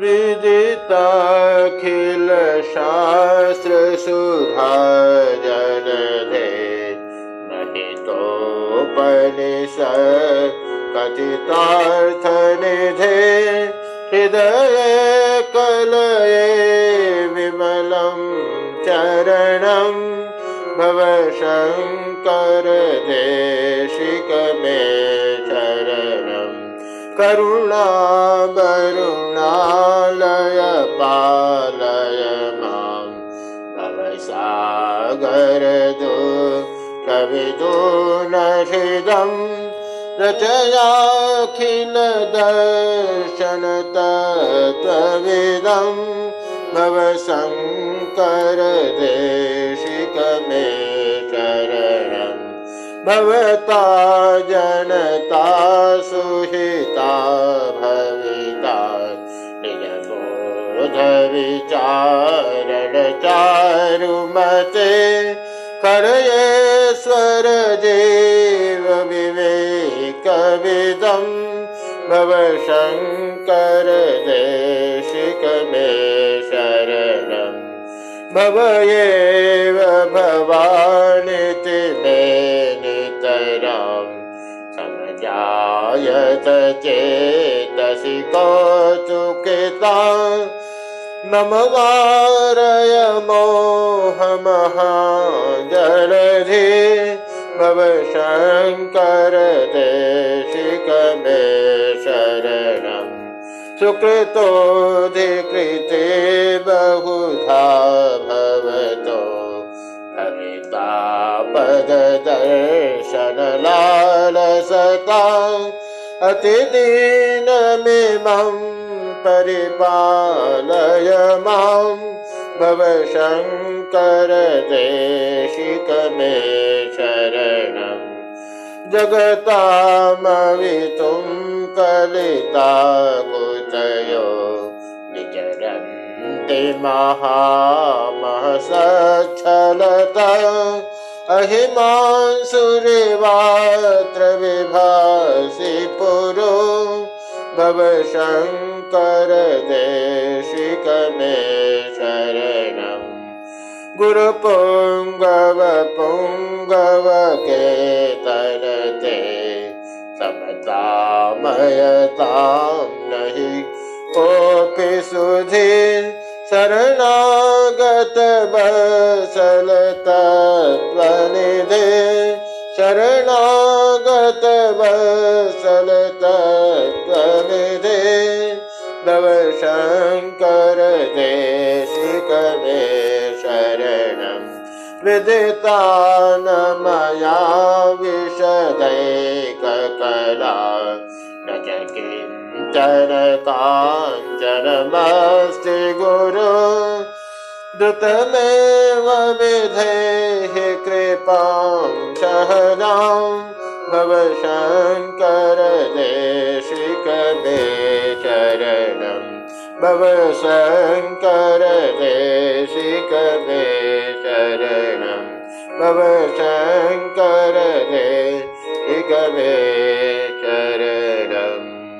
विदिताखिल शास्त्र सुधा जनधे महितोपनिष कथितार्थनिधे हृदय कलये विमलं चरणं भव शङ्कर देशिकमे करुणा वरुणालय पालय मां भव सागरदो कविदो न हृदम् रचयाखिल दर्शन तत्त्वविदं भव भवता जनता सुहिता निजबोधविचारण चारुमते करयेश्वर देव विवेकविदं भव शङ्कर देशिकमे शरणं भव एव भवानिति मे नितरां समजायत चेतसि कौतुकिता मम वारय मोहमहाजलधि भव शङ्कर देशिकमे शरणं सुकृतोऽधिकृते बहुधा भवतो। हरितापददर्शनलालसता अतिदीनमिमं परिपालय मां। भव शङ्कर देशिकमे शरणम् जगतामवितुं कलिता कुतयो विचरन्ति महामहसच्छलता अहिमांसुरिवात्र विभासि पुरो। भव शङ्कर देशिकमे शरणम् गुरुपुङ्गव पुङ्गव केतनते समतामयतां नहि कोऽपि सुधि शरणागत वसलतत्त्वनिधे शरणागत वसलतत्त्वनिधे शङ्कर देशिकमे शरणं विदितान् मया विशदैककला न च किंचन काञ्चनमस्ति गुरु। द्रुतमेव विधेः कृपां सहनां। भव शङ्कर देशिकमे शरणं। भव शङ्कर देशिकवे शरणं बव शङ्करदेशिकवे चरणदेशिकवे शरणम्